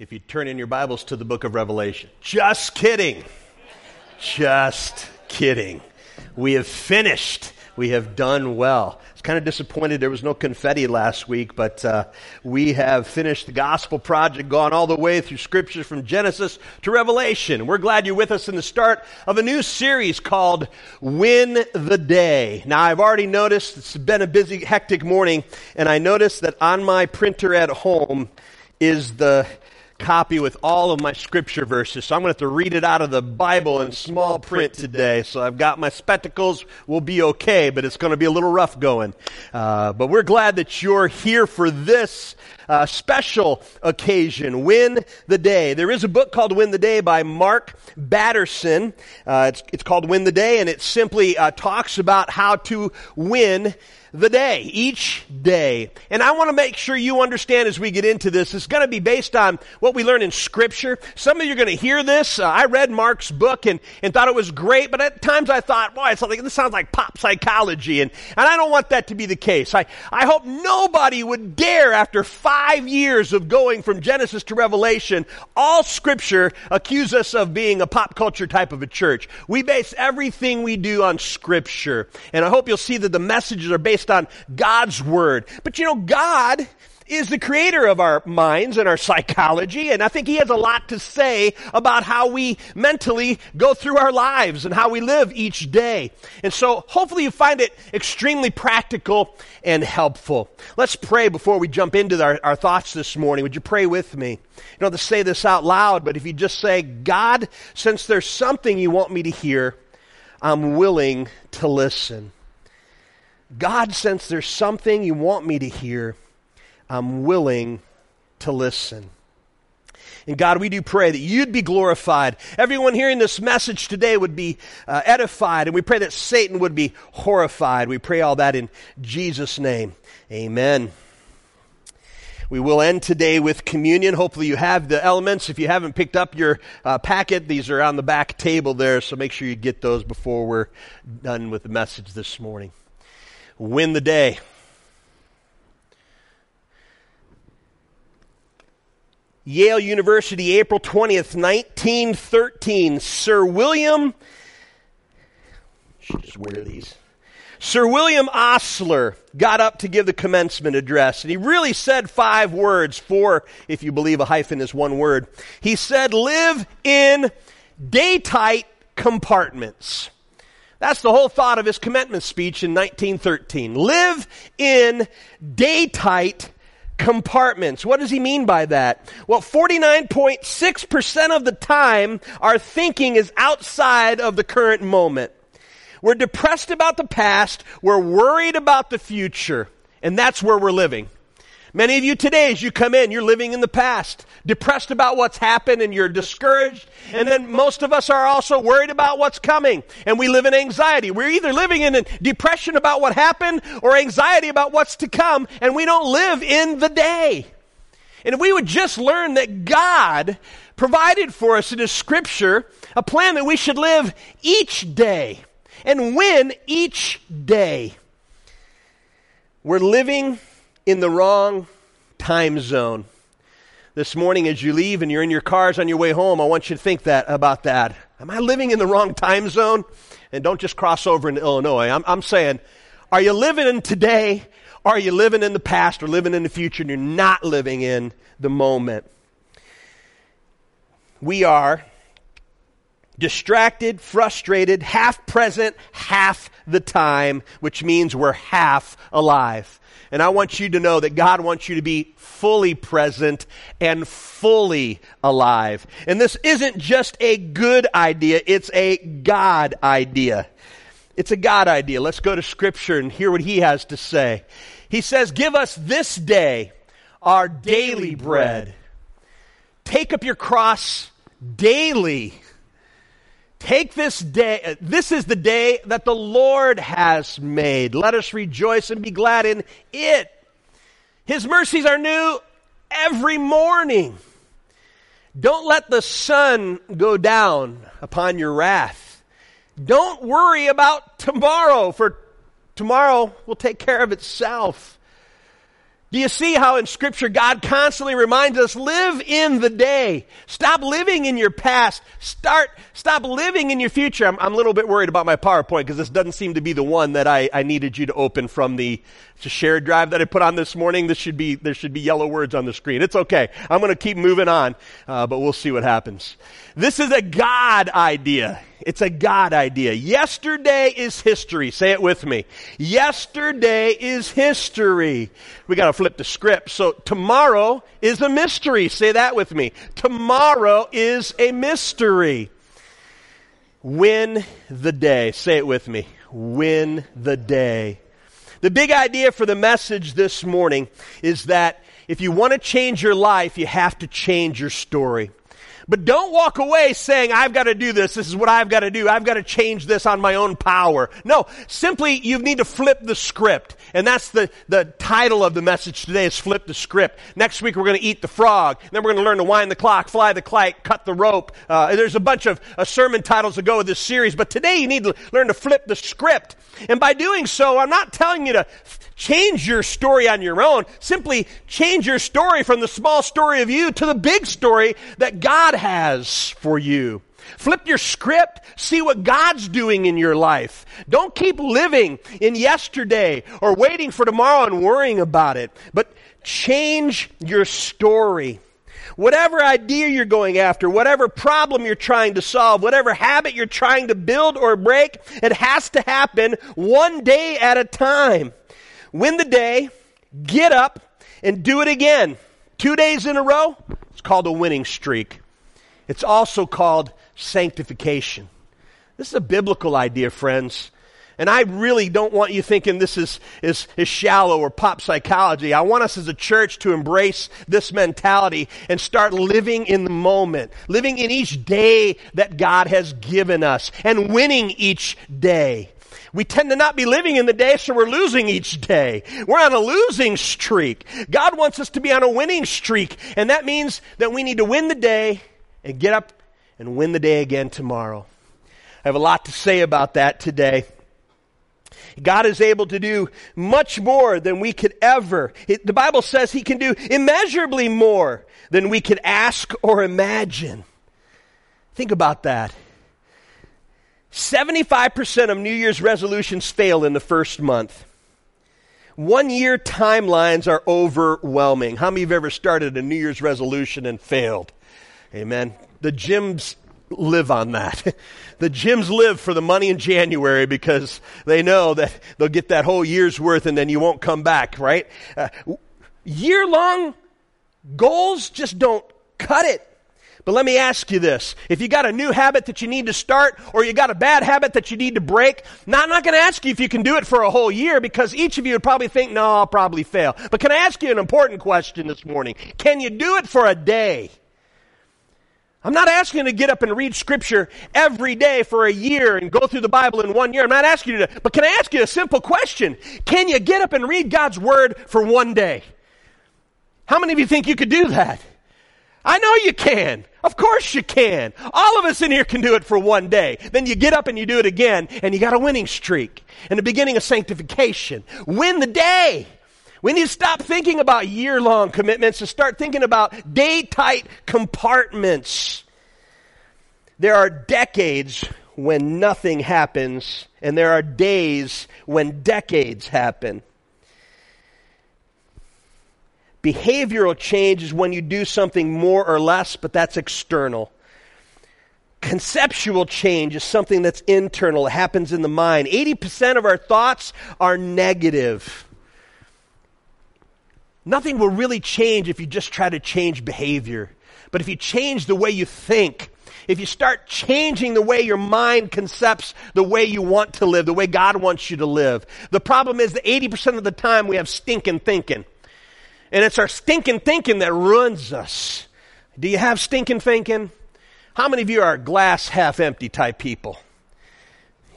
if you turn in your Bibles to the book of Revelation. Just kidding. Just kidding. We have finished. We have done well. I was kind of disappointed there was no confetti last week, but uh, we have finished the gospel project, gone all the way through scriptures from Genesis to Revelation. We're glad you're with us in the start of a new series called Win the Day. Now, I've already noticed it's been a busy, hectic morning, and I noticed that on my printer at home is the copy with all of my scripture verses. So I'm going to have to read it out of the Bible in small print today. So I've got my spectacles. We'll be okay, but it's going to be a little rough going. Uh, but we're glad that you're here for this uh, special occasion, Win the Day. There is a book called Win the Day by Mark Batterson. Uh, it's, it's called Win the Day, and it simply uh, talks about how to win the day, each day. And I want to make sure you understand as we get into this, it's going to be based on what we learn in Scripture. Some of you are going to hear this. Uh, I read Mark's book and, and thought it was great, but at times I thought, boy, it's like, this sounds like pop psychology, and, and I don't want that to be the case. I, I hope nobody would dare, after five years of going from Genesis to Revelation, all Scripture accuse us of being a pop culture type of a church. We base everything we do on Scripture, and I hope you'll see that the messages are based based on God's Word. But you know, God is the creator of our minds and our psychology, and I think he has a lot to say about how we mentally go through our lives and how we live each day. And so hopefully you find it extremely practical and helpful. Let's pray before we jump into our, our thoughts this morning. Would you pray with me? You don't have to say this out loud, but if you just say, God, since there's something you want me to hear, I'm willing to listen. God, since there's something you want me to hear, I'm willing to listen. And God, we do pray that you'd be glorified. Everyone hearing this message today would be uh, edified, and we pray that Satan would be horrified. We pray all that in Jesus' name. Amen. We will end today with communion. Hopefully, you have the elements. If you haven't picked up your uh, packet, these are on the back table there, so make sure you get those before we're done with the message this morning win the day. Yale University, April 20th, 1913. Sir William, should just wear these. Sir William Osler got up to give the commencement address, and he really said five words, four if you believe a hyphen is one word. He said, live in day tight compartments. That's the whole thought of his commencement speech in 1913. Live in day tight compartments. What does he mean by that? Well, 49.6% of the time, our thinking is outside of the current moment. We're depressed about the past, we're worried about the future, and that's where we're living. Many of you today, as you come in, you're living in the past, depressed about what's happened and you're discouraged. And then most of us are also worried about what's coming and we live in anxiety. We're either living in depression about what happened or anxiety about what's to come and we don't live in the day. And if we would just learn that God provided for us in His Scripture a plan that we should live each day and win each day. We're living in the wrong time zone. This morning, as you leave and you're in your cars on your way home, I want you to think that about that. Am I living in the wrong time zone? And don't just cross over into Illinois. I'm, I'm saying, are you living in today? Are you living in the past or living in the future and you're not living in the moment? We are distracted, frustrated, half present, half the time, which means we're half alive. And I want you to know that God wants you to be fully present and fully alive. And this isn't just a good idea, it's a God idea. It's a God idea. Let's go to Scripture and hear what He has to say. He says, Give us this day our daily bread. Take up your cross daily Take this day, uh, this is the day that the Lord has made. Let us rejoice and be glad in it. His mercies are new every morning. Don't let the sun go down upon your wrath. Don't worry about tomorrow, for tomorrow will take care of itself. Do you see how in Scripture God constantly reminds us, live in the day. Stop living in your past. Start, stop living in your future. I'm, I'm a little bit worried about my PowerPoint because this doesn't seem to be the one that I, I needed you to open from the shared drive that I put on this morning. This should be, there should be yellow words on the screen. It's okay. I'm going to keep moving on, uh, but we'll see what happens. This is a God idea. It's a God idea. Yesterday is history. Say it with me. Yesterday is history. We got to flip the script. So tomorrow is a mystery. Say that with me. Tomorrow is a mystery. Win the day. Say it with me. Win the day. The big idea for the message this morning is that if you want to change your life, you have to change your story. But don't walk away saying, I've got to do this. This is what I've got to do. I've got to change this on my own power. No, simply you need to flip the script. And that's the, the title of the message today is flip the script. Next week we're going to eat the frog. Then we're going to learn to wind the clock, fly the kite, cut the rope. Uh, there's a bunch of uh, sermon titles that go with this series. But today you need to learn to flip the script. And by doing so, I'm not telling you to change your story on your own. Simply change your story from the small story of you to the big story that God has for you. Flip your script. See what God's doing in your life. Don't keep living in yesterday or waiting for tomorrow and worrying about it. But change your story. Whatever idea you're going after, whatever problem you're trying to solve, whatever habit you're trying to build or break, it has to happen one day at a time. Win the day, get up, and do it again. Two days in a row, it's called a winning streak. It's also called sanctification. This is a biblical idea, friends. And I really don't want you thinking this is, is, is shallow or pop psychology. I want us as a church to embrace this mentality and start living in the moment, living in each day that God has given us, and winning each day. We tend to not be living in the day, so we're losing each day. We're on a losing streak. God wants us to be on a winning streak, and that means that we need to win the day and get up and win the day again tomorrow. I have a lot to say about that today. God is able to do much more than we could ever. It, the Bible says He can do immeasurably more than we could ask or imagine. Think about that. 75% of New Year's resolutions fail in the first month. One year timelines are overwhelming. How many of you have ever started a New Year's resolution and failed? Amen. The gyms live on that. the gyms live for the money in January because they know that they'll get that whole year's worth and then you won't come back, right? Uh, year long goals just don't cut it. But let me ask you this. If you got a new habit that you need to start or you got a bad habit that you need to break, now I'm not going to ask you if you can do it for a whole year because each of you would probably think, no, I'll probably fail. But can I ask you an important question this morning? Can you do it for a day? I'm not asking you to get up and read scripture every day for a year and go through the Bible in one year. I'm not asking you to, but can I ask you a simple question? Can you get up and read God's word for one day? How many of you think you could do that? I know you can. Of course you can. All of us in here can do it for one day. Then you get up and you do it again, and you got a winning streak and the beginning of sanctification. Win the day. We need to stop thinking about year long commitments and start thinking about day tight compartments. There are decades when nothing happens, and there are days when decades happen. Behavioral change is when you do something more or less, but that's external. Conceptual change is something that's internal, it happens in the mind. 80% of our thoughts are negative. Nothing will really change if you just try to change behavior. But if you change the way you think, if you start changing the way your mind concepts the way you want to live, the way God wants you to live, the problem is that 80% of the time we have stinking thinking. And it's our stinking thinking that ruins us. Do you have stinking thinking? How many of you are glass half empty type people?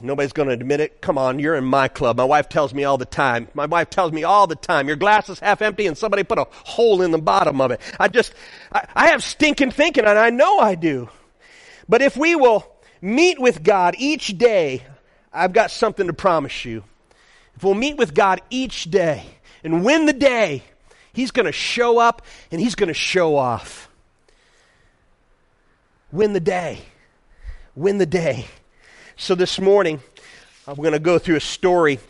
Nobody's going to admit it. Come on, you're in my club. My wife tells me all the time. My wife tells me all the time, your glass is half empty and somebody put a hole in the bottom of it. I just, I, I have stinking thinking and I know I do. But if we will meet with God each day, I've got something to promise you. If we'll meet with God each day and win the day, He's going to show up and he's going to show off. Win the day. Win the day. So this morning, I'm going to go through a story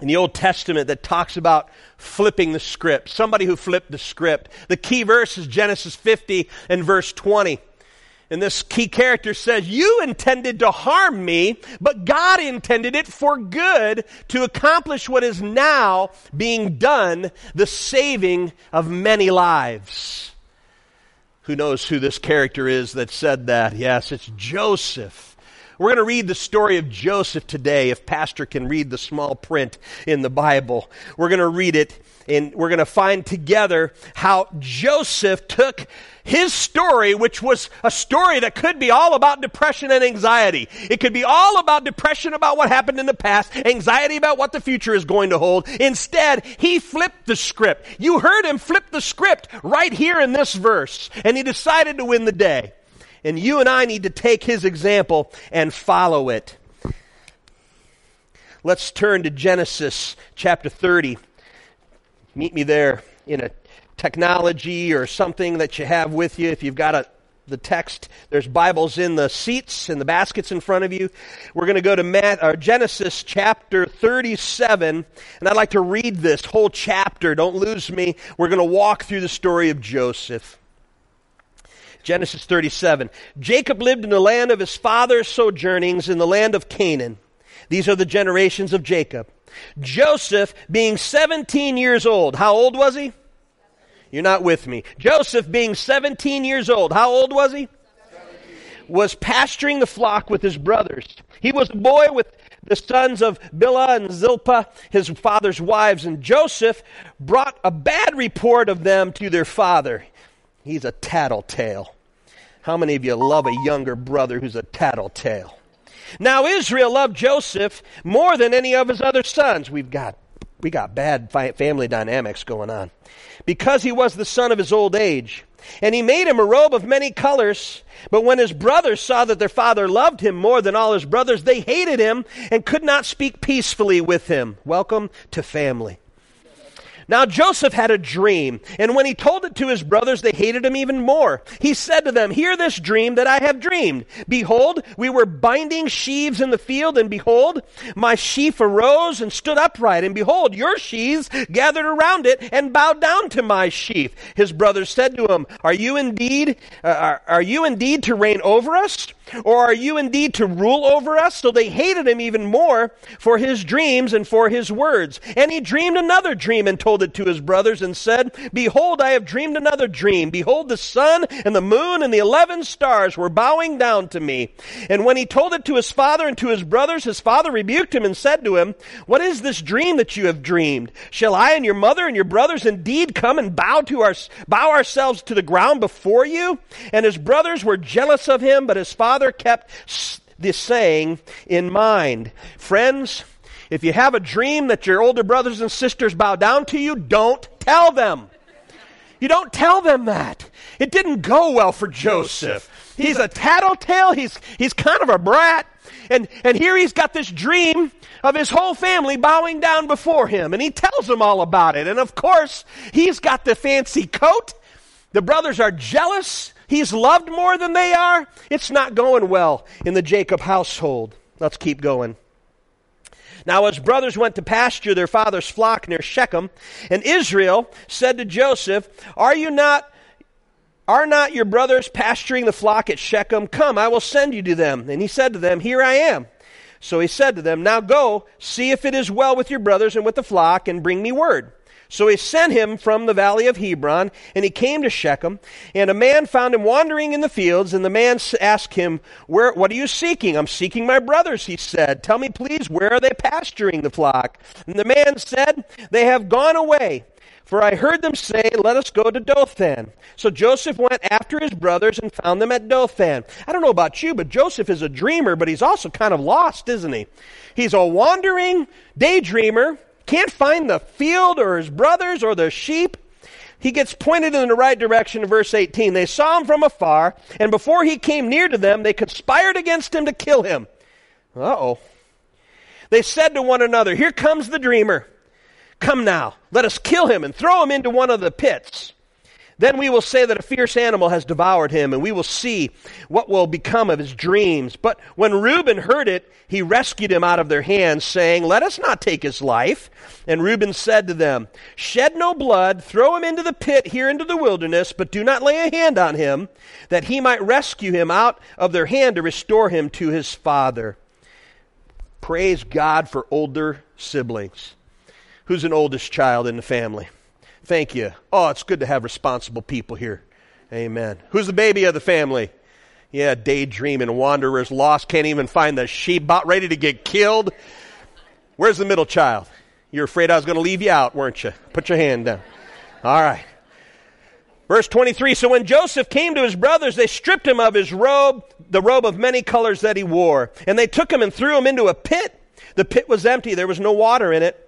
in the Old Testament that talks about flipping the script. Somebody who flipped the script. The key verse is Genesis 50 and verse 20. And this key character says, You intended to harm me, but God intended it for good to accomplish what is now being done, the saving of many lives. Who knows who this character is that said that? Yes, it's Joseph. We're going to read the story of Joseph today, if Pastor can read the small print in the Bible. We're going to read it, and we're going to find together how Joseph took his story, which was a story that could be all about depression and anxiety. It could be all about depression about what happened in the past, anxiety about what the future is going to hold. Instead, he flipped the script. You heard him flip the script right here in this verse, and he decided to win the day. And you and I need to take his example and follow it. Let's turn to Genesis chapter 30. Meet me there in a technology or something that you have with you. If you've got a, the text, there's Bibles in the seats and the baskets in front of you. We're going to go to Matt, or uh, Genesis chapter 37, and I'd like to read this whole chapter. Don't lose me. We're going to walk through the story of Joseph. Genesis 37. Jacob lived in the land of his father's sojournings in the land of Canaan. These are the generations of Jacob. Joseph being 17 years old. How old was he? You're not with me. Joseph, being 17 years old, how old was he? 17. Was pasturing the flock with his brothers. He was a boy with the sons of Bilhah and Zilpah, his father's wives, and Joseph brought a bad report of them to their father. He's a tattletale. How many of you love a younger brother who's a tattletale? Now Israel loved Joseph more than any of his other sons. We've got we got bad family dynamics going on because he was the son of his old age. And he made him a robe of many colors. But when his brothers saw that their father loved him more than all his brothers, they hated him and could not speak peacefully with him. Welcome to family. Now Joseph had a dream, and when he told it to his brothers, they hated him even more. He said to them, Hear this dream that I have dreamed. Behold, we were binding sheaves in the field, and behold, my sheaf arose and stood upright, and behold, your sheaves gathered around it and bowed down to my sheaf. His brothers said to him, Are you indeed, uh, are, are you indeed to reign over us? Or are you indeed to rule over us? So they hated him even more for his dreams and for his words. And he dreamed another dream and told it to his brothers and said, Behold, I have dreamed another dream. Behold, the sun and the moon and the eleven stars were bowing down to me. And when he told it to his father and to his brothers, his father rebuked him and said to him, What is this dream that you have dreamed? Shall I and your mother and your brothers indeed come and bow to our, bow ourselves to the ground before you? And his brothers were jealous of him, but his father father kept this saying in mind. Friends, if you have a dream that your older brothers and sisters bow down to you, don't tell them. You don't tell them that. It didn't go well for Joseph. He's a tattletale. He's, he's kind of a brat. And, and here he's got this dream of his whole family bowing down before him. And he tells them all about it. And of course, he's got the fancy coat. The brothers are jealous. He's loved more than they are. It's not going well in the Jacob household. Let's keep going. Now his brothers went to pasture their father's flock near Shechem, and Israel said to Joseph, Are you not are not your brothers pasturing the flock at Shechem? Come, I will send you to them. And he said to them, Here I am. So he said to them, Now go, see if it is well with your brothers and with the flock, and bring me word. So he sent him from the valley of Hebron, and he came to Shechem. And a man found him wandering in the fields, and the man asked him, Where, What are you seeking? I'm seeking my brothers, he said. Tell me, please, where are they pasturing the flock? And the man said, They have gone away. For I heard them say, Let us go to Dothan. So Joseph went after his brothers and found them at Dothan. I don't know about you, but Joseph is a dreamer, but he's also kind of lost, isn't he? He's a wandering daydreamer can't find the field or his brothers or the sheep. He gets pointed in the right direction in verse 18. They saw him from afar, and before he came near to them, they conspired against him to kill him. Uh oh. They said to one another, Here comes the dreamer. Come now, let us kill him and throw him into one of the pits. Then we will say that a fierce animal has devoured him, and we will see what will become of his dreams. But when Reuben heard it, he rescued him out of their hands, saying, Let us not take his life. And Reuben said to them, Shed no blood, throw him into the pit here into the wilderness, but do not lay a hand on him, that he might rescue him out of their hand to restore him to his father. Praise God for older siblings. Who's an oldest child in the family? Thank you. Oh, it's good to have responsible people here. Amen. Who's the baby of the family? Yeah, daydreaming, wanderers, lost, can't even find the sheep, about ready to get killed. Where's the middle child? You're afraid I was going to leave you out, weren't you? Put your hand down. All right. Verse 23 So when Joseph came to his brothers, they stripped him of his robe, the robe of many colors that he wore, and they took him and threw him into a pit. The pit was empty, there was no water in it.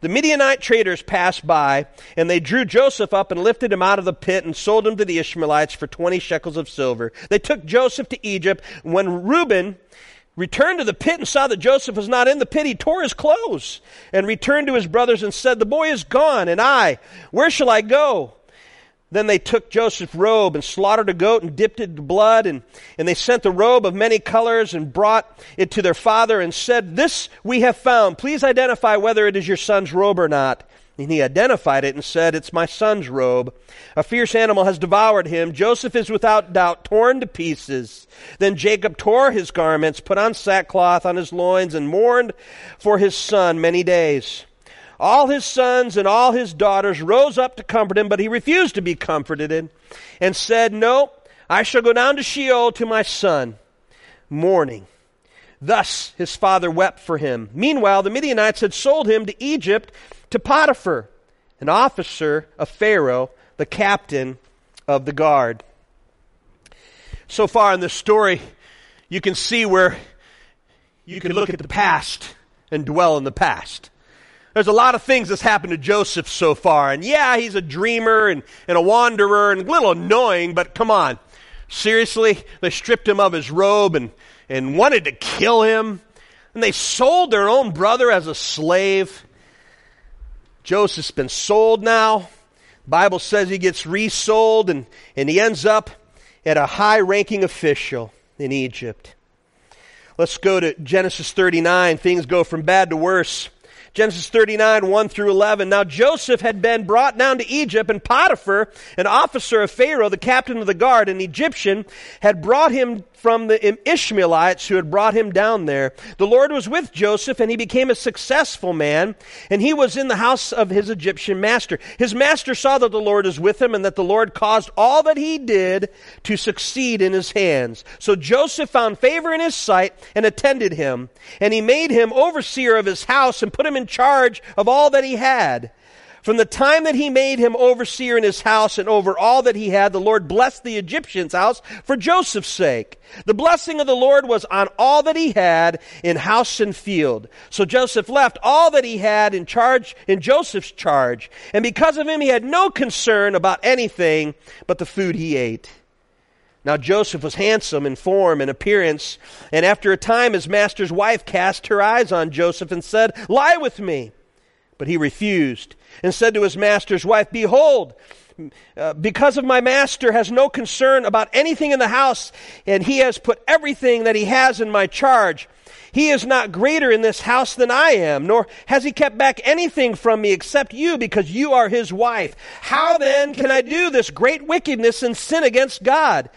The Midianite traders passed by, and they drew Joseph up and lifted him out of the pit and sold him to the Ishmaelites for 20 shekels of silver. They took Joseph to Egypt. When Reuben returned to the pit and saw that Joseph was not in the pit, he tore his clothes and returned to his brothers and said, The boy is gone, and I, where shall I go? Then they took Joseph's robe and slaughtered a goat and dipped it in blood, and, and they sent the robe of many colors and brought it to their father and said, This we have found. Please identify whether it is your son's robe or not. And he identified it and said, It's my son's robe. A fierce animal has devoured him. Joseph is without doubt torn to pieces. Then Jacob tore his garments, put on sackcloth on his loins, and mourned for his son many days. All his sons and all his daughters rose up to comfort him, but he refused to be comforted and said, No, I shall go down to Sheol to my son, mourning. Thus his father wept for him. Meanwhile, the Midianites had sold him to Egypt to Potiphar, an officer of Pharaoh, the captain of the guard. So far in this story, you can see where you can look at the past and dwell in the past. There's a lot of things that's happened to Joseph so far. And yeah, he's a dreamer and, and a wanderer and a little annoying, but come on. Seriously? They stripped him of his robe and, and wanted to kill him. And they sold their own brother as a slave. Joseph's been sold now. Bible says he gets resold and, and he ends up at a high ranking official in Egypt. Let's go to Genesis 39. Things go from bad to worse. Genesis 39, 1 through 11. Now Joseph had been brought down to Egypt, and Potiphar, an officer of Pharaoh, the captain of the guard, an Egyptian, had brought him from the Ishmaelites who had brought him down there. The Lord was with Joseph, and he became a successful man, and he was in the house of his Egyptian master. His master saw that the Lord was with him, and that the Lord caused all that he did to succeed in his hands. So Joseph found favor in his sight and attended him, and he made him overseer of his house and put him in charge of all that he had. From the time that he made him overseer in his house and over all that he had, the Lord blessed the Egyptian's house for Joseph's sake. The blessing of the Lord was on all that he had in house and field. So Joseph left all that he had in charge, in Joseph's charge. And because of him, he had no concern about anything but the food he ate. Now Joseph was handsome in form and appearance, and after a time his master's wife cast her eyes on Joseph and said, Lie with me. But he refused and said to his master's wife, Behold, uh, because of my master has no concern about anything in the house, and he has put everything that he has in my charge. He is not greater in this house than I am, nor has he kept back anything from me except you, because you are his wife. How then can I do this great wickedness and sin against God?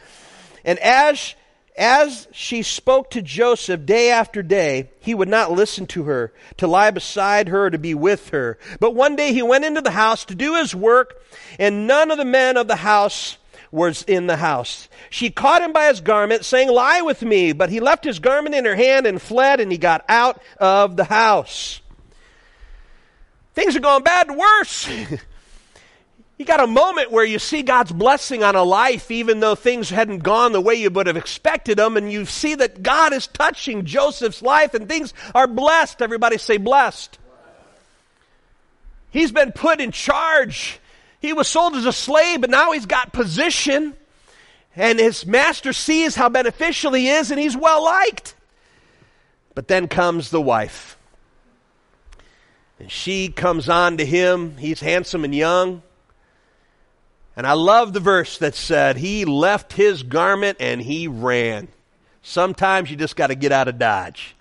And as as she spoke to Joseph day after day, he would not listen to her, to lie beside her, to be with her. But one day he went into the house to do his work, and none of the men of the house was in the house. She caught him by his garment, saying, Lie with me. But he left his garment in her hand and fled, and he got out of the house. Things are going bad worse. you got a moment where you see God's blessing on a life, even though things hadn't gone the way you would have expected them, and you see that God is touching Joseph's life and things are blessed. Everybody say blessed. He's been put in charge. He was sold as a slave, but now he's got position. And his master sees how beneficial he is, and he's well liked. But then comes the wife. And she comes on to him. He's handsome and young. And I love the verse that said, He left his garment and he ran. Sometimes you just got to get out of Dodge.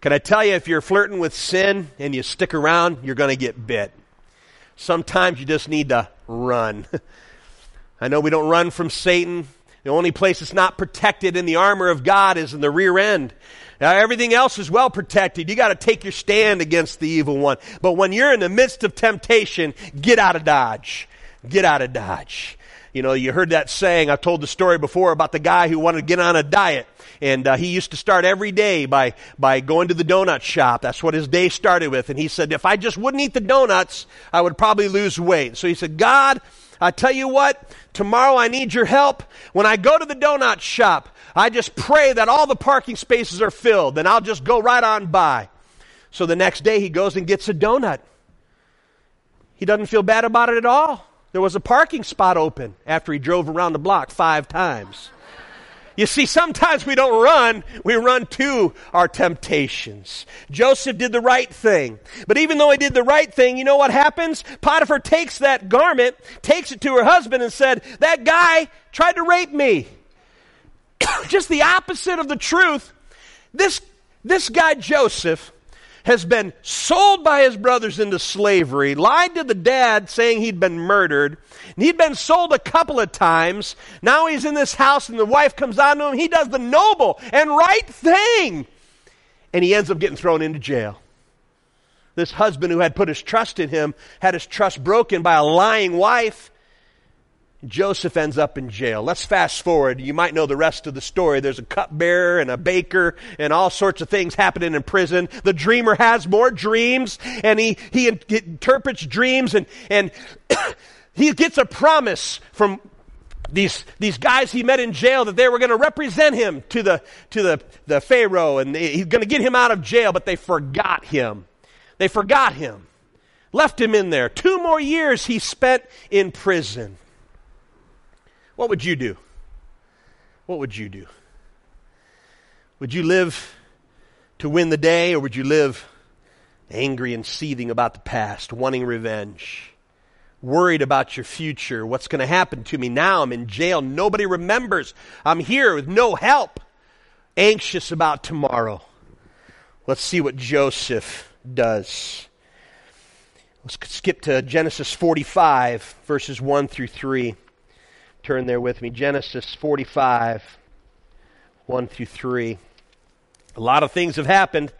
Can I tell you, if you're flirting with sin and you stick around, you're going to get bit. Sometimes you just need to run. I know we don't run from Satan. The only place it's not protected in the armor of God is in the rear end. Now, everything else is well protected. You got to take your stand against the evil one. But when you're in the midst of temptation, get out of Dodge. Get out of Dodge. You know, you heard that saying. I've told the story before about the guy who wanted to get on a diet. And uh, he used to start every day by, by going to the donut shop. That's what his day started with. And he said, if I just wouldn't eat the donuts, I would probably lose weight. So he said, God, I tell you what, tomorrow I need your help. When I go to the donut shop, I just pray that all the parking spaces are filled and I'll just go right on by. So the next day he goes and gets a donut. He doesn't feel bad about it at all. There was a parking spot open after he drove around the block five times. You see, sometimes we don't run, we run to our temptations. Joseph did the right thing. But even though he did the right thing, you know what happens? Potiphar takes that garment, takes it to her husband, and said, That guy tried to rape me. Just the opposite of the truth. This, this guy, Joseph, has been sold by his brothers into slavery, lied to the dad saying he'd been murdered, and he'd been sold a couple of times. Now he's in this house and the wife comes on to him. He does the noble and right thing. And he ends up getting thrown into jail. This husband who had put his trust in him had his trust broken by a lying wife. Joseph ends up in jail. Let's fast forward. You might know the rest of the story. There's a cupbearer and a baker and all sorts of things happening in prison. The dreamer has more dreams and he, he interprets dreams and, and he gets a promise from these, these guys he met in jail that they were going to represent him to the, to the, the Pharaoh and he's going to get him out of jail, but they forgot him. They forgot him. Left him in there. Two more years he spent in prison. What would you do? What would you do? Would you live to win the day, or would you live angry and seething about the past, wanting revenge? Worried about your future, what's going to happen to me now? I'm in jail. Nobody remembers. I'm here with no help. Anxious about tomorrow. Let's see what Joseph does. Let's skip to Genesis 45, verses 1 through 3. Turn there with me. Genesis 45, 1 through 3. A lot of things have happened.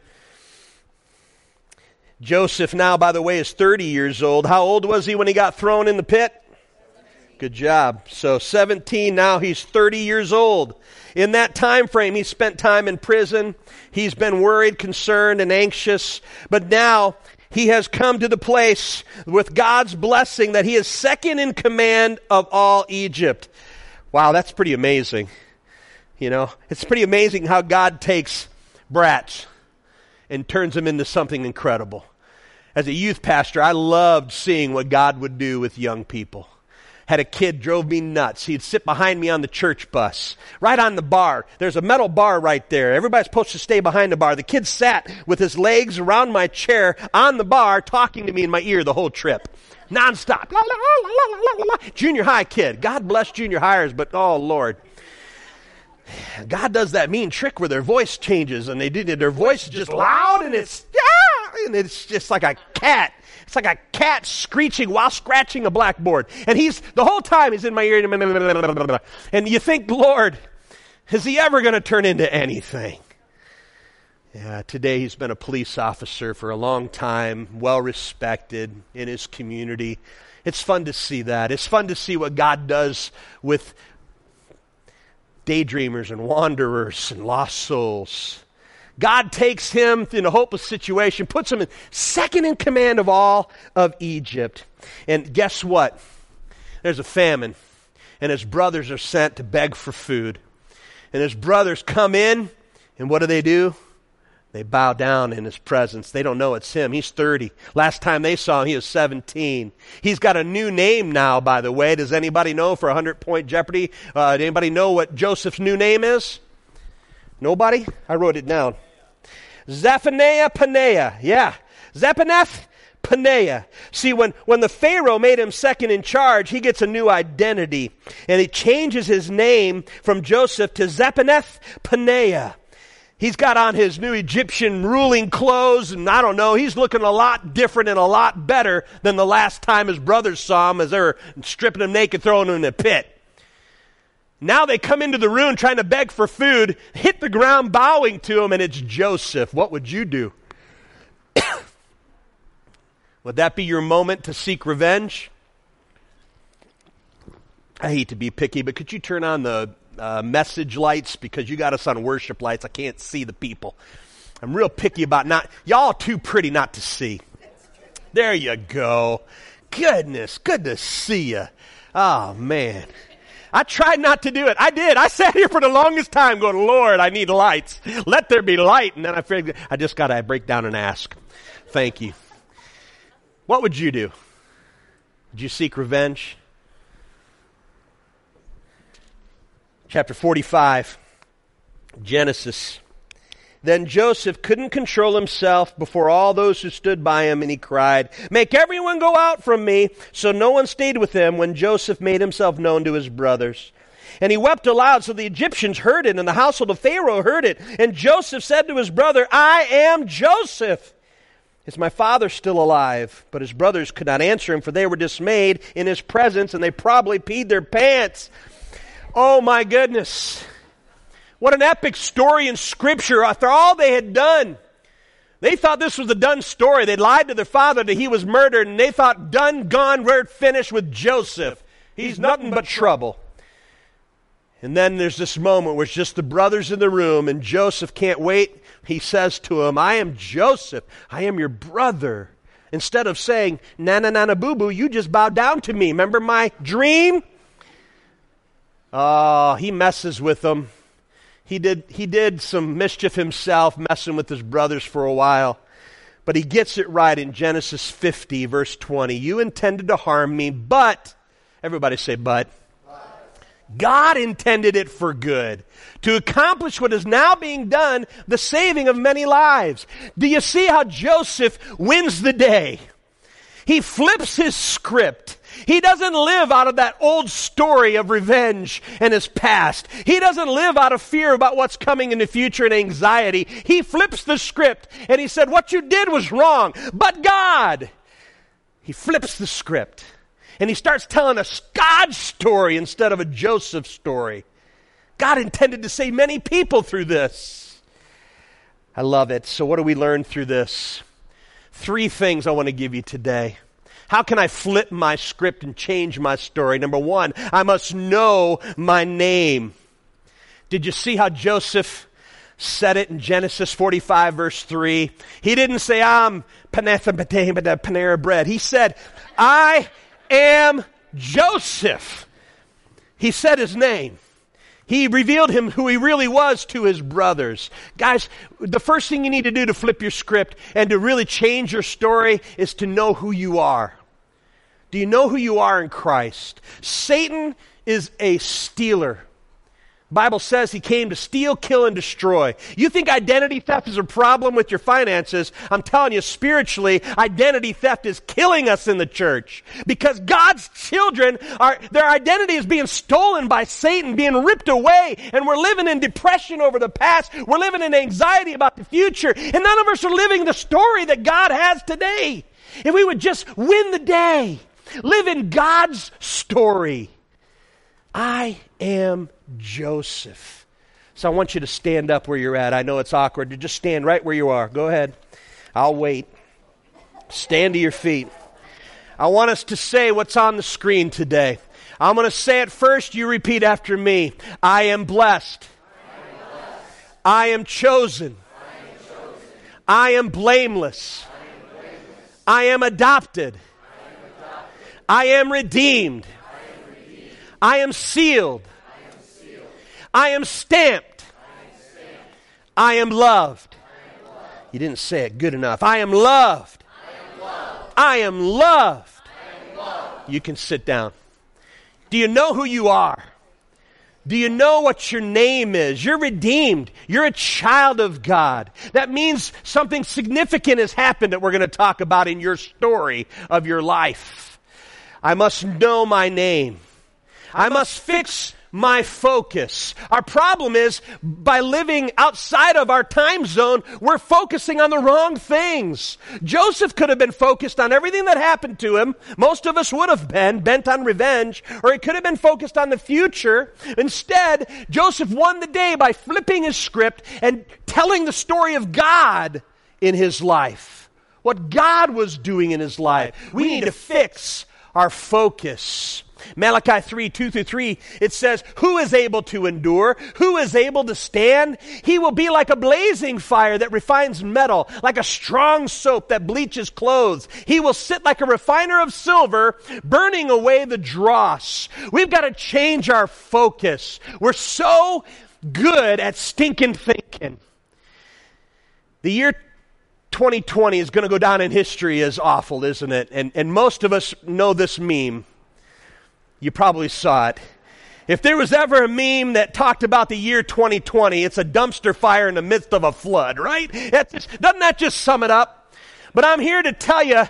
Joseph, now, by the way, is 30 years old. How old was he when he got thrown in the pit? Good job. So 17, now he's 30 years old. In that time frame, he spent time in prison. He's been worried, concerned, and anxious. But now he has come to the place with God's blessing that he is second in command of all Egypt. Wow, that's pretty amazing. You know, it's pretty amazing how God takes brats and turns them into something incredible. As a youth pastor, I loved seeing what God would do with young people had a kid drove me nuts. He'd sit behind me on the church bus, right on the bar. There's a metal bar right there. Everybody's supposed to stay behind the bar. The kid sat with his legs around my chair on the bar, talking to me in my ear the whole trip. Nonstop. La, la, la, junior high kid. God bless junior highers, but oh Lord. God does that mean trick where their voice changes and they do their voice is just loud and it's yeah, and it's just like a cat it's like a cat screeching while scratching a blackboard. And he's, the whole time he's in my ear. And you think, Lord, is he ever going to turn into anything? Yeah, today he's been a police officer for a long time, well respected in his community. It's fun to see that. It's fun to see what God does with daydreamers and wanderers and lost souls. God takes him in a hopeless situation, puts him in second in command of all of Egypt. And guess what? there's a famine, and his brothers are sent to beg for food. And his brothers come in, and what do they do? They bow down in his presence. They don't know it's him. He's 30. Last time they saw him, he was 17. He's got a new name now, by the way. Does anybody know for 100 point Jeopardy? Uh, anybody know what Joseph's new name is? Nobody? I wrote it down. Zephaniah Paneah. Yeah. Zephaneth Paneah. See, when, when the Pharaoh made him second in charge, he gets a new identity. And he changes his name from Joseph to Zephaneth Paneah. He's got on his new Egyptian ruling clothes, and I don't know, he's looking a lot different and a lot better than the last time his brothers saw him as they were stripping him naked, throwing him in a pit. Now they come into the room trying to beg for food, hit the ground bowing to him, and it's Joseph. What would you do? would that be your moment to seek revenge? I hate to be picky, but could you turn on the uh, message lights because you got us on worship lights. I can't see the people. I'm real picky about not, y'all too pretty not to see. There you go. Goodness, good to see you. Oh, man. I tried not to do it. I did. I sat here for the longest time going, Lord, I need lights. Let there be light. And then I figured, I just got to break down and ask. Thank you. What would you do? Would you seek revenge? chapter 45, Genesis. Then Joseph couldn't control himself before all those who stood by him, and he cried, Make everyone go out from me. So no one stayed with him when Joseph made himself known to his brothers. And he wept aloud, so the Egyptians heard it, and the household of Pharaoh heard it. And Joseph said to his brother, I am Joseph. Is my father still alive? But his brothers could not answer him, for they were dismayed in his presence, and they probably peed their pants. Oh my goodness. What an epic story in Scripture after all they had done. They thought this was a done story. They lied to their father that he was murdered, and they thought, done, gone, word finished with Joseph. He's nothing but trouble. And then there's this moment where it's just the brothers in the room, and Joseph can't wait. He says to him, I am Joseph. I am your brother. Instead of saying, Nana, Nana, Boo Boo, you just bowed down to me. Remember my dream? Oh, he messes with them. He did, he did some mischief himself, messing with his brothers for a while. But he gets it right in Genesis 50, verse 20. You intended to harm me, but, everybody say, but. God intended it for good, to accomplish what is now being done, the saving of many lives. Do you see how Joseph wins the day? He flips his script he doesn't live out of that old story of revenge and his past. He doesn't live out of fear about what's coming in the future and anxiety. He flips the script and he said, What you did was wrong, but God. He flips the script and he starts telling a God story instead of a Joseph story. God intended to save many people through this. I love it. So, what do we learn through this? Three things I want to give you today. How can I flip my script and change my story? Number one, I must know my name. Did you see how Joseph said it in Genesis 45, verse 3? He didn't say, I'm Panera bread. He said, I am Joseph. He said his name. He revealed him who he really was to his brothers. Guys, the first thing you need to do to flip your script and to really change your story is to know who you are. Do you know who you are in Christ? Satan is a stealer. Bible says he came to steal, kill, and destroy. You think identity theft is a problem with your finances? I'm telling you, spiritually, identity theft is killing us in the church. Because God's children are, their identity is being stolen by Satan, being ripped away, and we're living in depression over the past. We're living in anxiety about the future, and none of us are living the story that God has today. If we would just win the day, live in God's story. I am Joseph. So I want you to stand up where you're at. I know it's awkward to just stand right where you are. Go ahead. I'll wait. Stand to your feet. I want us to say what's on the screen today. I'm going to say it first. You repeat after me. I am blessed. I am, chosen. I am blameless. I am blameless. I am, redeemed. I am sealed. I am stamped. I am loved. You didn't say it good enough. I am loved. I am loved. You can sit down. Do you know who you are? Do you know what your name is? You're redeemed. You're a child of God. That means something significant has happened that we're going to talk about in your story of your life. I must know my name. I must fix my focus. Our problem is by living outside of our time zone, we're focusing on the wrong things. Joseph could have been focused on everything that happened to him. Most of us would have been bent on revenge, or he could have been focused on the future. Instead, Joseph won the day by flipping his script and telling the story of God in his life. What God was doing in his life. We need to fix our focus. Malachi 3, 2 through 3, it says, Who is able to endure? Who is able to stand? He will be like a blazing fire that refines metal, like a strong soap that bleaches clothes. He will sit like a refiner of silver, burning away the dross. We've got to change our focus. We're so good at stinking thinking. The year 2020 is going to go down in history as awful, isn't it? And, and most of us know this meme. You probably saw it. If there was ever a meme that talked about the year 2020, it's a dumpster fire in the midst of a flood, right? Just, doesn't that just sum it up? But I'm here to tell you,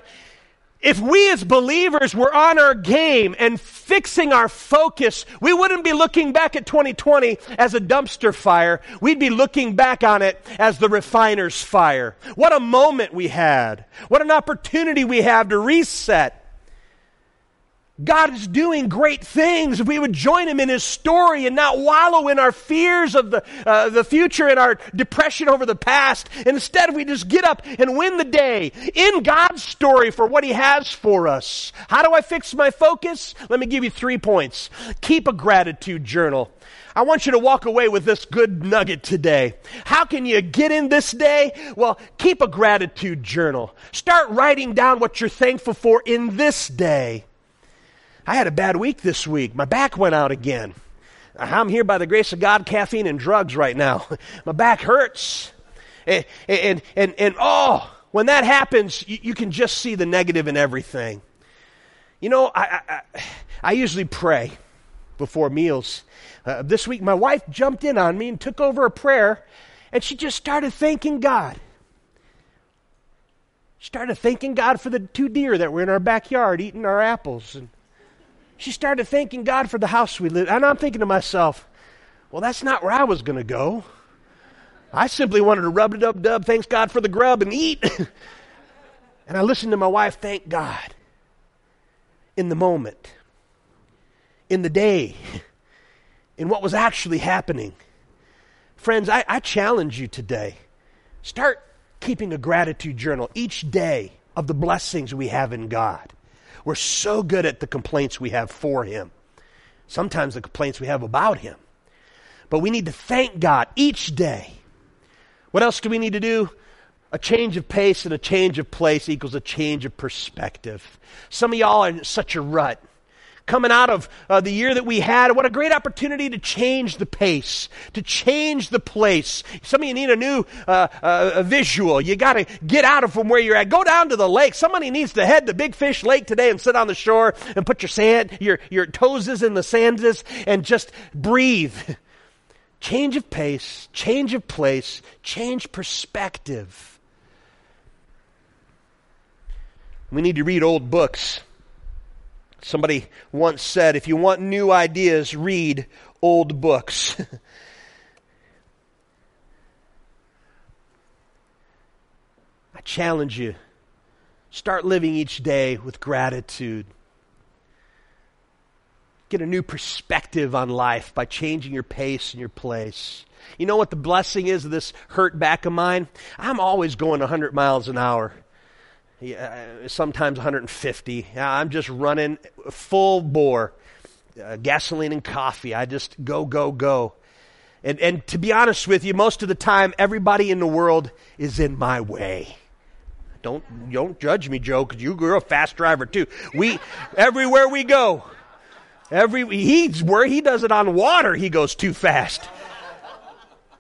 if we as believers were on our game and fixing our focus, we wouldn't be looking back at 2020 as a dumpster fire. We'd be looking back on it as the refiner's fire. What a moment we had. What an opportunity we have to reset God is doing great things. If we would join Him in His story and not wallow in our fears of the, uh, the future and our depression over the past, instead we just get up and win the day in God's story for what He has for us. How do I fix my focus? Let me give you three points. Keep a gratitude journal. I want you to walk away with this good nugget today. How can you get in this day? Well, keep a gratitude journal. Start writing down what you're thankful for in this day. I had a bad week this week. My back went out again. I'm here by the grace of God, caffeine and drugs right now. My back hurts. And, and, and, and oh, when that happens, you, you, can just see the negative in everything. You know, I, I, I usually pray before meals. Uh, this week, my wife jumped in on me and took over a prayer, and she just started thanking God. Started thanking God for the two deer that were in our backyard eating our apples. And she started thanking God for the house we lived. In and I'm thinking to myself, well, that's not where I was going to go. I simply wanted to rub a dub dub, thanks God for the grub, and eat. and I listened to my wife thank God in the moment, in the day, in what was actually happening. Friends, I, I challenge you today. Start keeping a gratitude journal each day of the blessings we have in God. We're so good at the complaints we have for Him, sometimes the complaints we have about Him. But we need to thank God each day. What else do we need to do? A change of pace and a change of place equals a change of perspective. Some of y'all are in such a rut coming out of uh, the year that we had. What a great opportunity to change the pace, to change the place. Some of you need a new uh, uh, visual. You got to get out of from where you're at. Go down to the lake. Somebody needs to head to Big Fish Lake today and sit on the shore and put your sand, your your toes in the sands and just breathe. Change of pace, change of place, change perspective. We need to read old books. Somebody once said, if you want new ideas, read old books. I challenge you. Start living each day with gratitude. Get a new perspective on life by changing your pace and your place. You know what the blessing is of this hurt back of mine? I'm always going 100 miles an hour. Uh, sometimes 150. I'm just running full bore, uh, gasoline and coffee. I just go, go, go. And, and to be honest with you, most of the time, everybody in the world is in my way. Don't, don't judge me, Joe, because you're a fast driver too. We, everywhere we go, Every he's where he does it on water, he goes too fast.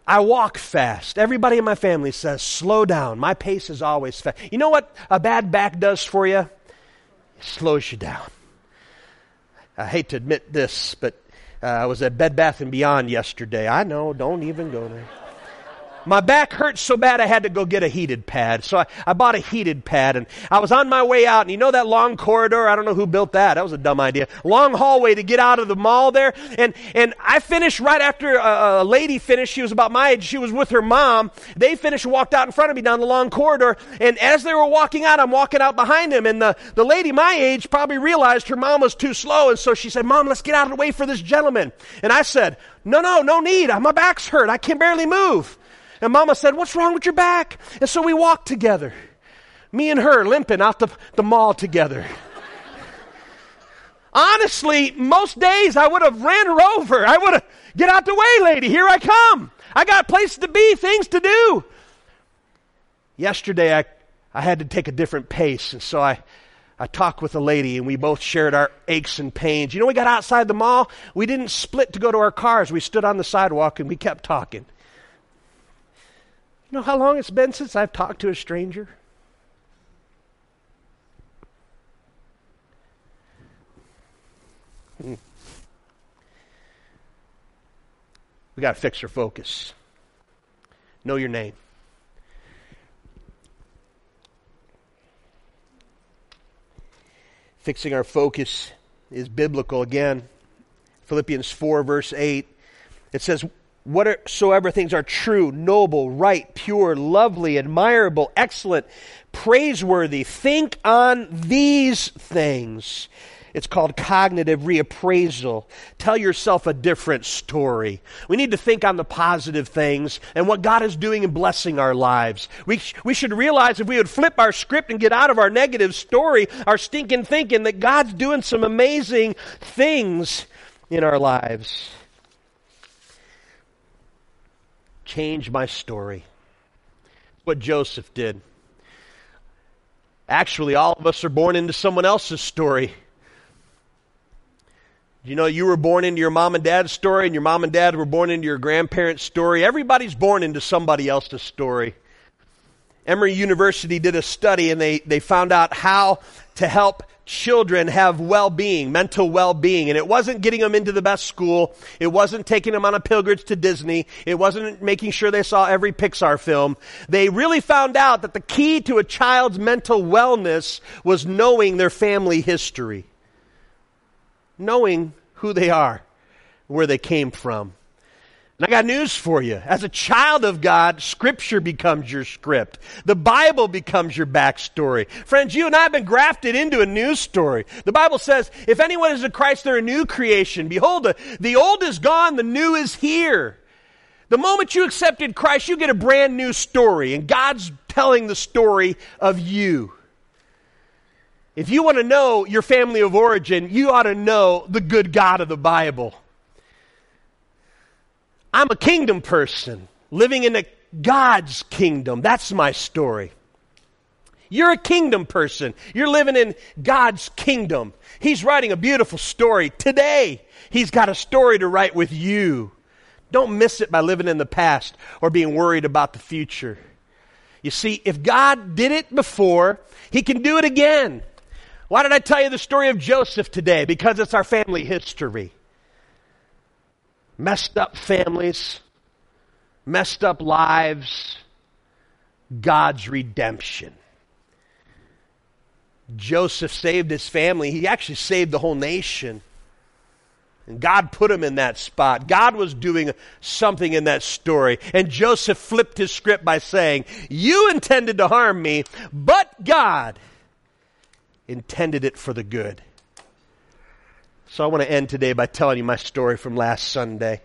I walk fast. Everybody in my family says, slow down. My pace is always fast. You know what a bad back does for you? It slows you down. I hate to admit this, but uh, I was at Bed Bath and Beyond yesterday. I know, don't even go there. My back hurt so bad I had to go get a heated pad. So I, I bought a heated pad and I was on my way out and you know that long corridor? I don't know who built that. That was a dumb idea. Long hallway to get out of the mall there. And, and I finished right after a, a lady finished. She was about my age. She was with her mom. They finished and walked out in front of me down the long corridor. And as they were walking out, I'm walking out behind them. And the, the lady my age probably realized her mom was too slow. And so she said, Mom, let's get out of the way for this gentleman. And I said, no, no, no need. My back's hurt. I can barely move. And mama said, What's wrong with your back? And so we walked together. Me and her limping out the, the mall together. Honestly, most days I would have ran her over. I would have, get out the way, lady. Here I come. I got places to be, things to do. Yesterday, I, I had to take a different pace. And so I, I talked with a lady and we both shared our aches and pains. You know, we got outside the mall. We didn't split to go to our cars. We stood on the sidewalk and we kept talking. You know how long it's been since I've talked to a stranger? Hmm. We got to fix our focus. Know your name. Fixing our focus is biblical again. Philippians 4, verse 8. It says, whatsoever things are true, noble, right, pure, lovely, admirable, excellent, praiseworthy, think on these things. It's called cognitive reappraisal. Tell yourself a different story. We need to think on the positive things and what God is doing and blessing our lives. We, we should realize if we would flip our script and get out of our negative story, our stinking thinking, that God's doing some amazing things in our lives change my story. What Joseph did. Actually, all of us are born into someone else's story. You know, you were born into your mom and dad's story, and your mom and dad were born into your grandparents' story. Everybody's born into somebody else's story. Emory University did a study, and they, they found out how to help children have well-being, mental well-being. And it wasn't getting them into the best school. It wasn't taking them on a pilgrimage to Disney. It wasn't making sure they saw every Pixar film. They really found out that the key to a child's mental wellness was knowing their family history. Knowing who they are, where they came from. And I got news for you. As a child of God, Scripture becomes your script. The Bible becomes your backstory. Friends, you and I have been grafted into a new story. The Bible says, if anyone is in Christ, they're a new creation. Behold, the old is gone, the new is here. The moment you accepted Christ, you get a brand new story, and God's telling the story of you. If you want to know your family of origin, you ought to know the good God of the Bible. I'm a kingdom person living in a God's kingdom. That's my story. You're a kingdom person. You're living in God's kingdom. He's writing a beautiful story. Today, He's got a story to write with you. Don't miss it by living in the past or being worried about the future. You see, if God did it before, He can do it again. Why did I tell you the story of Joseph today? Because it's our family history messed up families, messed up lives, God's redemption. Joseph saved his family. He actually saved the whole nation. And God put him in that spot. God was doing something in that story. And Joseph flipped his script by saying, You intended to harm me, but God intended it for the good. So I want to end today by telling you my story from last Sunday.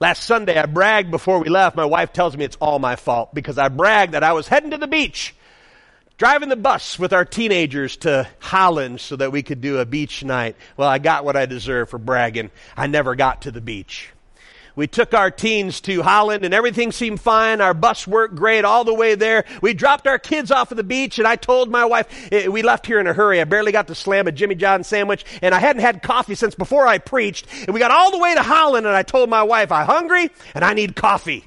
Last Sunday, I bragged before we left. My wife tells me it's all my fault because I bragged that I was heading to the beach, driving the bus with our teenagers to Holland so that we could do a beach night. Well, I got what I deserved for bragging. I never got to the beach. We took our teens to Holland and everything seemed fine. Our bus worked great all the way there. We dropped our kids off at the beach and I told my wife, eh, we left here in a hurry. I barely got to slam a Jimmy John sandwich and I hadn't had coffee since before I preached. And we got all the way to Holland and I told my wife, I'm hungry and I need coffee.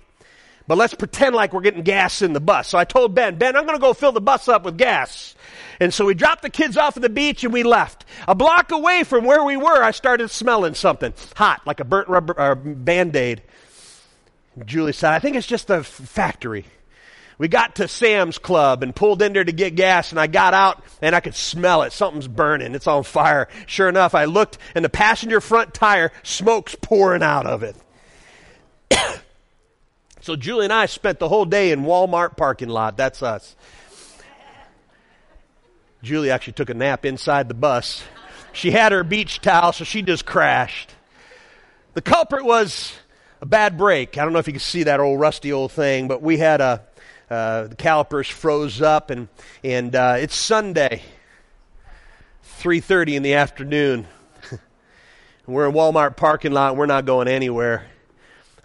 But let's pretend like we're getting gas in the bus. So I told Ben, Ben, I'm going to go fill the bus up with gas. And so we dropped the kids off at the beach and we left. A block away from where we were, I started smelling something hot, like a burnt rubber uh, band aid. Julie said, I think it's just the factory. We got to Sam's Club and pulled in there to get gas, and I got out and I could smell it. Something's burning. It's on fire. Sure enough, I looked, and the passenger front tire, smoke's pouring out of it. so Julie and I spent the whole day in Walmart parking lot. That's us. Julie actually took a nap inside the bus. She had her beach towel, so she just crashed. The culprit was a bad brake. I don't know if you can see that old rusty old thing, but we had a uh, the calipers froze up, and and uh, it's Sunday, three thirty in the afternoon. we're in Walmart parking lot. We're not going anywhere.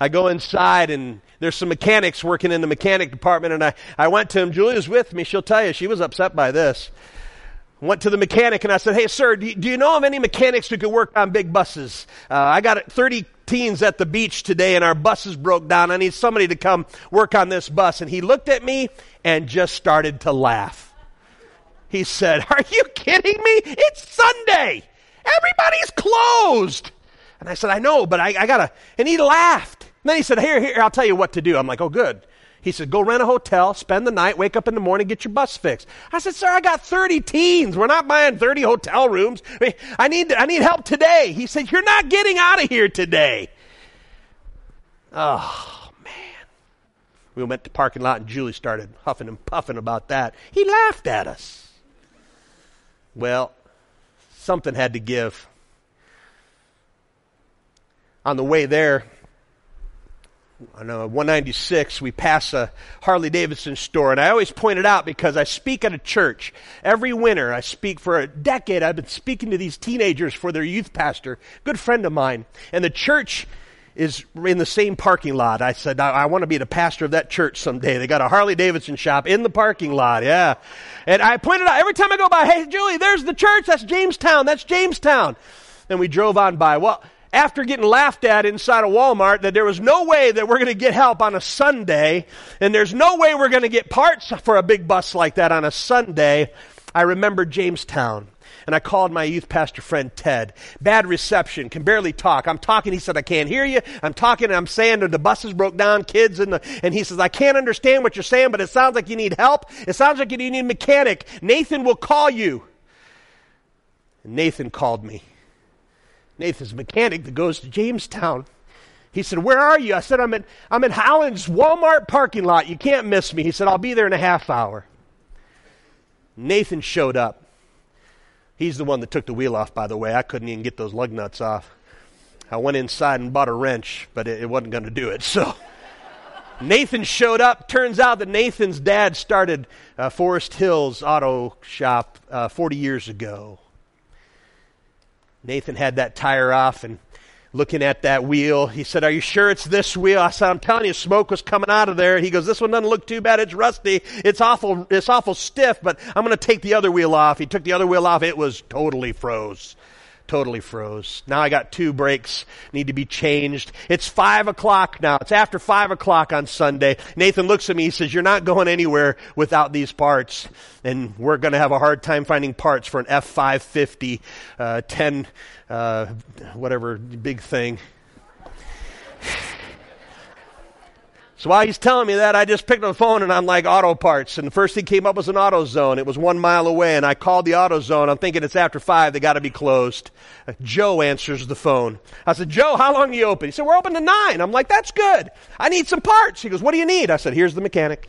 I go inside and there's some mechanics working in the mechanic department, and I, I went to him. Julia's with me. She'll tell you she was upset by this went to the mechanic and I said, Hey, sir, do you, do you know of any mechanics who could work on big buses? Uh, I got 30 teens at the beach today and our buses broke down. I need somebody to come work on this bus. And he looked at me and just started to laugh. He said, Are you kidding me? It's Sunday. Everybody's closed. And I said, I know, but I, I gotta. And he laughed. And then he said, Here, here, I'll tell you what to do. I'm like, Oh, good. He said, Go rent a hotel, spend the night, wake up in the morning, get your bus fixed. I said, Sir, I got 30 teens. We're not buying 30 hotel rooms. I need, I need help today. He said, You're not getting out of here today. Oh, man. We went to the parking lot and Julie started huffing and puffing about that. He laughed at us. Well, something had to give. On the way there, on uh, 196, we pass a Harley Davidson store, and I always point it out because I speak at a church every winter. I speak for a decade. I've been speaking to these teenagers for their youth pastor, good friend of mine, and the church is in the same parking lot. I said, I, I want to be the pastor of that church someday. They got a Harley Davidson shop in the parking lot, yeah. And I pointed out every time I go by, hey, Julie, there's the church. That's Jamestown. That's Jamestown. And we drove on by. Well, after getting laughed at inside a Walmart that there was no way that we're going to get help on a Sunday, and there's no way we're going to get parts for a big bus like that on a Sunday, I remember Jamestown. And I called my youth pastor friend Ted. Bad reception, can barely talk. I'm talking, he said, I can't hear you. I'm talking, I'm saying that the buses broke down, kids, and, the, and he says, I can't understand what you're saying, but it sounds like you need help. It sounds like you need a mechanic. Nathan will call you. And Nathan called me. Nathan's mechanic that goes to Jamestown. He said, Where are you? I said, I'm in, I'm in Holland's Walmart parking lot. You can't miss me. He said, I'll be there in a half hour. Nathan showed up. He's the one that took the wheel off, by the way. I couldn't even get those lug nuts off. I went inside and bought a wrench, but it, it wasn't going to do it. So Nathan showed up. Turns out that Nathan's dad started uh, Forest Hills Auto Shop uh, 40 years ago. Nathan had that tire off and looking at that wheel. He said, Are you sure it's this wheel? I said, I'm telling you, smoke was coming out of there. He goes, This one doesn't look too bad. It's rusty. It's awful, it's awful stiff, but I'm going to take the other wheel off. He took the other wheel off. It was totally froze totally froze. Now I got two brakes, need to be changed. It's five o'clock now. It's after five o'clock on Sunday. Nathan looks at me, he says, you're not going anywhere without these parts. And we're going to have a hard time finding parts for an F550, uh, 10, uh, whatever big thing. So while he's telling me that, I just picked up the phone and I'm like, auto parts. And the first thing came up was an AutoZone. It was one mile away and I called the AutoZone. I'm thinking it's after five. They gotta be closed. Uh, Joe answers the phone. I said, Joe, how long are you open? He said, we're open to nine. I'm like, that's good. I need some parts. He goes, what do you need? I said, here's the mechanic.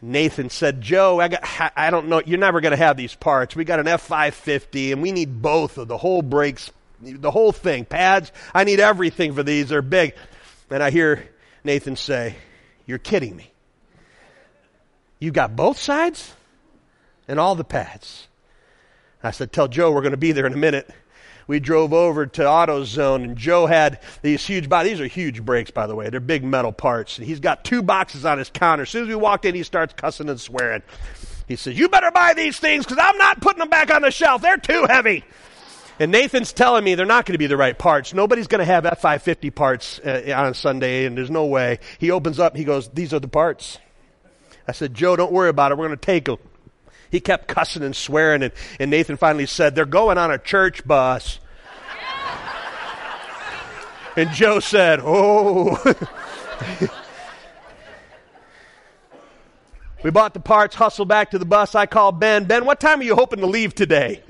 Nathan said, Joe, I, got, I don't know, you're never going to have these parts. We got an F550 and we need both of the whole brakes, the whole thing, pads. I need everything for these. They're big. And I hear Nathan say, You're kidding me. You got both sides and all the pads. I said, Tell Joe we're going to be there in a minute. we drove over to AutoZone, and Joe had these huge, these are huge brakes, by the way. They're big metal parts. And he's got two boxes on his counter. As soon as we walked in, he starts cussing and swearing. He says, You better buy these things because I'm not putting them back on the shelf. They're too heavy. And Nathan's telling me they're not going to be the right parts. Nobody's going to have F550 parts uh, on Sunday, and there's no way. He opens up, he goes, These are the parts. I said, Joe, don't worry about it. We're going to take them. He kept cussing and swearing, and, and Nathan finally said, They're going on a church bus. and Joe said, Oh. we bought the parts, hustled back to the bus. I called Ben. Ben, what time are you hoping to leave today?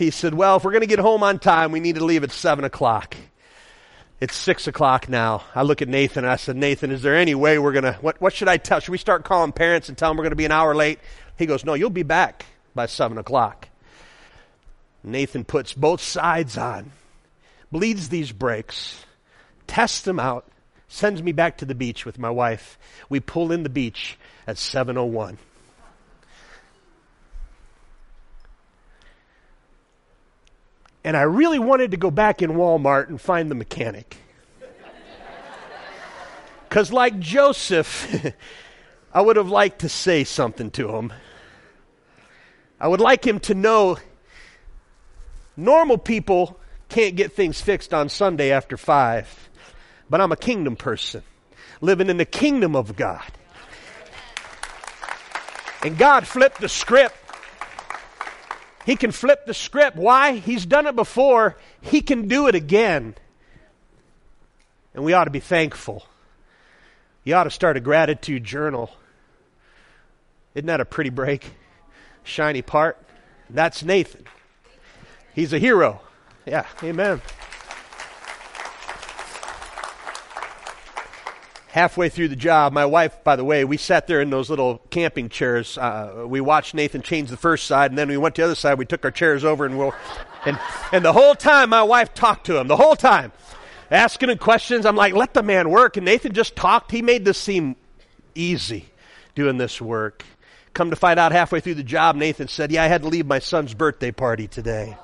He said, Well, if we're going to get home on time, we need to leave at 7 o'clock. It's 6 o'clock now. I look at Nathan and I said, Nathan, is there any way we're going to, what, what should I tell? Should we start calling parents and tell them we're going to be an hour late? He goes, No, you'll be back by 7 o'clock. Nathan puts both sides on, bleeds these brakes, tests them out, sends me back to the beach with my wife. We pull in the beach at 701. And I really wanted to go back in Walmart and find the mechanic. Because, like Joseph, I would have liked to say something to him. I would like him to know normal people can't get things fixed on Sunday after 5, but I'm a kingdom person living in the kingdom of God. And God flipped the script. He can flip the script. Why? He's done it before. He can do it again. And we ought to be thankful. You ought to start a gratitude journal. Isn't that a pretty brake? shiny part. That's Nathan. He's a hero. Yeah, amen. Halfway through the job, my wife, by the way, we sat there in those little camping chairs. Uh, we watched Nathan change the first side, and then we went to the other side. We took our chairs over, and we'll, and and the whole time, my wife talked to him. The whole time, asking him questions. I'm like, let the man work. And Nathan just talked. He made this seem easy, doing this work. Come to find out halfway through the job, Nathan said, Yeah, I had to leave my son's birthday party today.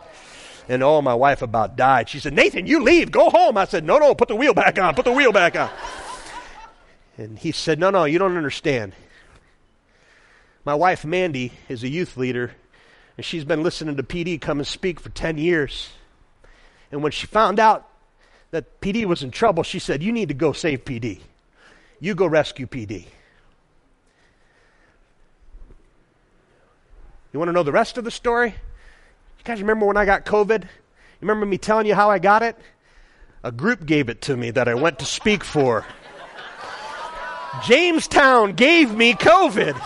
And oh, my wife about died. She said, Nathan, you leave, go home. I said, No, no, put the wheel back on, put the wheel back on. And he said, No, no, you don't understand. My wife, Mandy, is a youth leader, and she's been listening to PD come and speak for 10 years. And when she found out that PD was in trouble, she said, You need to go save PD. You go rescue PD. You want to know the rest of the story? You guys remember when I got COVID? You remember me telling you how I got it? A group gave it to me that I went to speak for. Jamestown gave me COVID.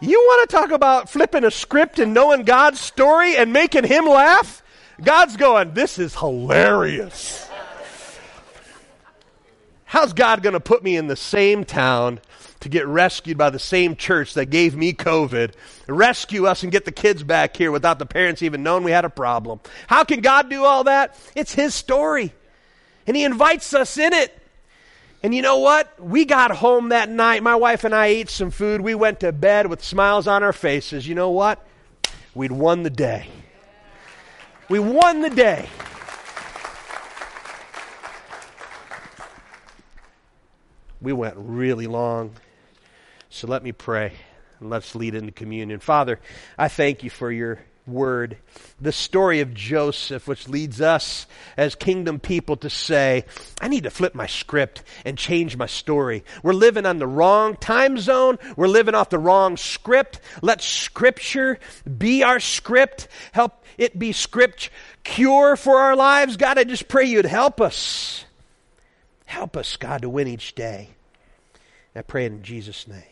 You want to talk about flipping a script and knowing God's story and making him laugh? God's going, This is hilarious. How's God going to put me in the same town to get rescued by the same church that gave me COVID, rescue us and get the kids back here without the parents even knowing we had a problem. How can God do all that? It's His story. And He invites us in it. And you know what? We got home that night. My wife and I ate some food. We went to bed with smiles on our faces. You know what? We'd won the day. We won the day. We went really long. So let me pray and let's lead into communion. Father, I thank you for your word, the story of Joseph, which leads us as kingdom people to say, I need to flip my script and change my story. We're living on the wrong time zone. We're living off the wrong script. Let scripture be our script. Help it be script cure for our lives. God, I just pray you'd help us. Help us, God, to win each day. I pray in Jesus' name.